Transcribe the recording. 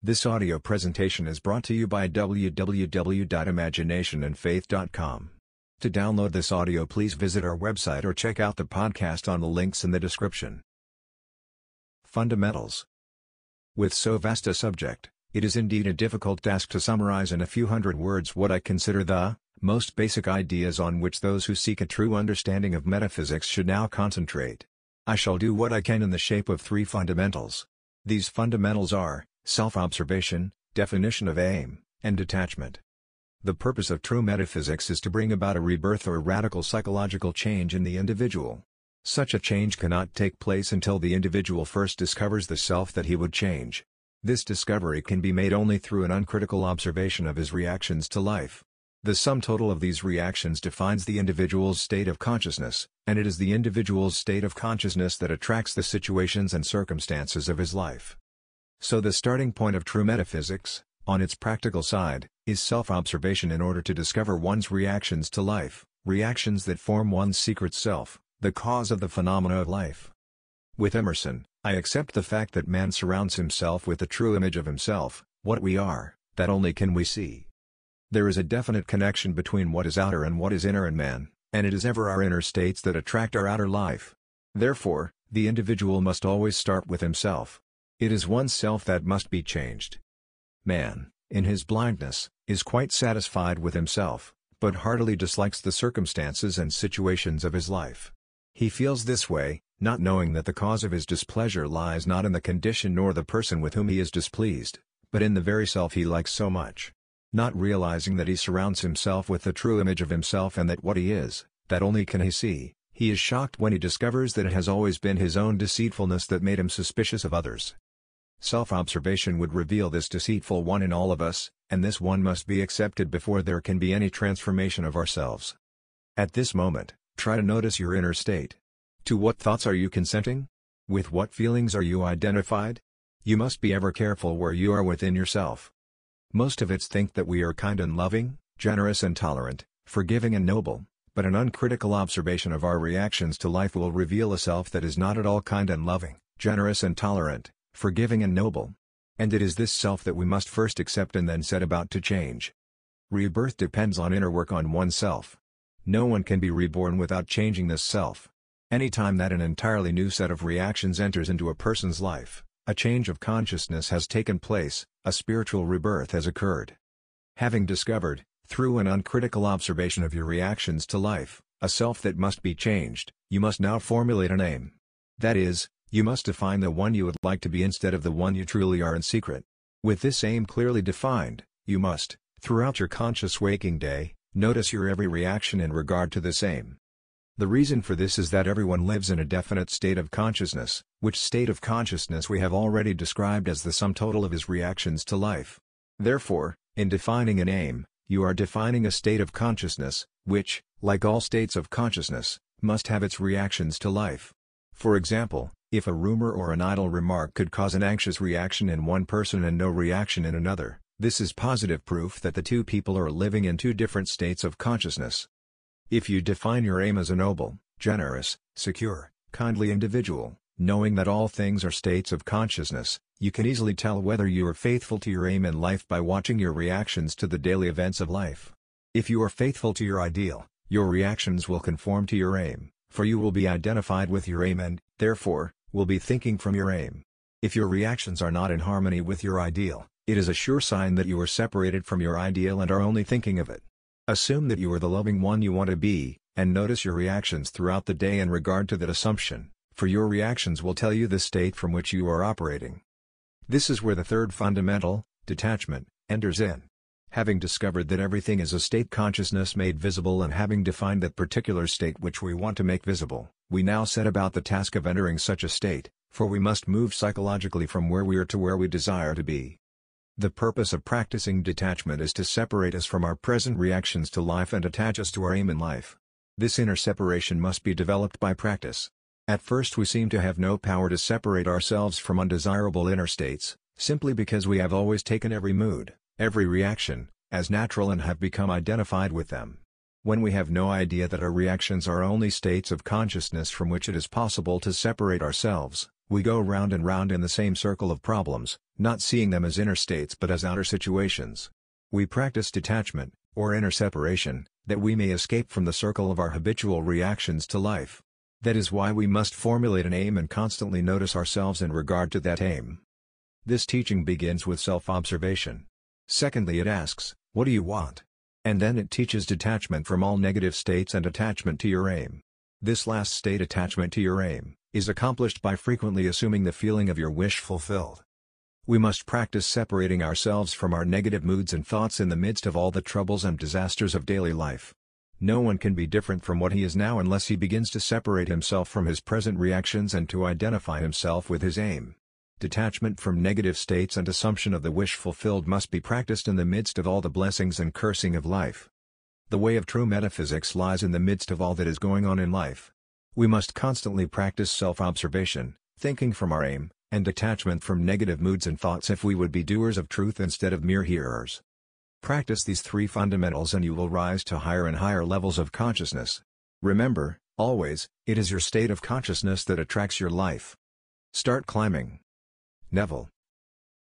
This audio presentation is brought to you by www.imaginationandfaith.com. To download this audio please visit our website or check out the podcast on the links in the description. Fundamentals With so vast a subject, it is indeed a difficult task to summarize in a few hundred words what I consider the most basic ideas on which those who seek a true understanding of metaphysics should now concentrate. I shall do what I can in the shape of three fundamentals. These fundamentals are self-observation, definition of aim, and detachment. The purpose of true metaphysics is to bring about a rebirth or radical psychological change in the individual. Such a change cannot take place until the individual first discovers the self that he would change. This discovery can be made only through an uncritical observation of his reactions to life. The sum total of these reactions defines the individual's state of consciousness, and it is the individual's state of consciousness that attracts the situations and circumstances of his life. So the starting point of true metaphysics, on its practical side, is self-observation in order to discover one's reactions to life, reactions that form one's secret self, the cause of the phenomena of life. With Emerson, I accept the fact that man surrounds himself with the true image of himself, what we are, that only can we see. There is a definite connection between what is outer and what is inner in man, and it is ever our inner states that attract our outer life. Therefore, the individual must always start with himself. It is oneself that must be changed. Man, in his blindness, is quite satisfied with himself, but heartily dislikes the circumstances and situations of his life. He feels this way, not knowing that the cause of his displeasure lies not in the condition nor the person with whom he is displeased, but in the very self he likes so much. Not realizing that he surrounds himself with the true image of himself and that what he is, that only can he see, he is shocked when he discovers that it has always been his own deceitfulness that made him suspicious of others. Self-observation would reveal this deceitful one in all of us, and this one must be accepted before there can be any transformation of ourselves. At this moment, try to notice your inner state. To what thoughts are you consenting? With what feelings are you identified? You must be ever careful where you are within yourself. Most of us think that we are kind and loving, generous and tolerant, forgiving and noble, but an uncritical observation of our reactions to life will reveal a self that is not at all kind and loving, generous and tolerant, forgiving and noble. And it is this self that we must first accept and then set about to change. Rebirth depends on inner work on oneself. No one can be reborn without changing this self. Any time that an entirely new set of reactions enters into a person's life, a change of consciousness has taken place, a spiritual rebirth has occurred. Having discovered, through an uncritical observation of your reactions to life, a self that must be changed, you must now formulate a aim. That is, you must define the one you would like to be instead of the one you truly are in secret. With this aim clearly defined, you must, throughout your conscious waking day, notice your every reaction in regard to this aim. The reason for this is that everyone lives in a definite state of consciousness, which state of consciousness we have already described as the sum total of his reactions to life. Therefore, in defining an aim, you are defining a state of consciousness, which, like all states of consciousness, must have its reactions to life. For example, if a rumor or an idle remark could cause an anxious reaction in one person and no reaction in another, this is positive proof that the two people are living in two different states of consciousness. If you define your aim as a noble, generous, secure, kindly individual, knowing that all things are states of consciousness, you can easily tell whether you are faithful to your aim in life by watching your reactions to the daily events of life. If you are faithful to your ideal, your reactions will conform to your aim, for you will be identified with your aim and, therefore, will be thinking from your aim. If your reactions are not in harmony with your ideal, it is a sure sign that you are separated from your ideal and are only thinking of it. Assume that you are the loving one you want to be, and notice your reactions throughout the day in regard to that assumption, for your reactions will tell you the state from which you are operating. This is where the third fundamental, detachment, enters in. Having discovered that everything is a state consciousness made visible and having defined that particular state which we want to make visible, we now set about the task of entering such a state, for we must move psychologically from where we are to where we desire to be. The purpose of practicing detachment is to separate us from our present reactions to life and attach us to our aim in life. This inner separation must be developed by practice. At first we seem to have no power to separate ourselves from undesirable inner states, simply because we have always taken every mood, every reaction, as natural and have become identified with them. When we have no idea that our reactions are only states of consciousness from which it is possible to separate ourselves, We go round and round in the same circle of problems, not seeing them as inner states but as outer situations. We practice detachment, or inner separation, that we may escape from the circle of our habitual reactions to life. That is why we must formulate an aim and constantly notice ourselves in regard to that aim. This teaching begins with self-observation. Secondly it asks, what do you want? And then it teaches detachment from all negative states and attachment to your aim. This last state attachment to your aim, is accomplished by frequently assuming the feeling of your wish fulfilled. We must practice separating ourselves from our negative moods and thoughts in the midst of all the troubles and disasters of daily life. No one can be different from what he is now unless he begins to separate himself from his present reactions and to identify himself with his aim. Detachment from negative states and assumption of the wish fulfilled must be practiced in the midst of all the blessings and cursing of life. The way of true metaphysics lies in the midst of all that is going on in life. We must constantly practice self-observation, thinking from our aim, and detachment from negative moods and thoughts if we would be doers of truth instead of mere hearers. Practice these three fundamentals and you will rise to higher and higher levels of consciousness. Remember, always, it is your state of consciousness that attracts your life. Start climbing. Neville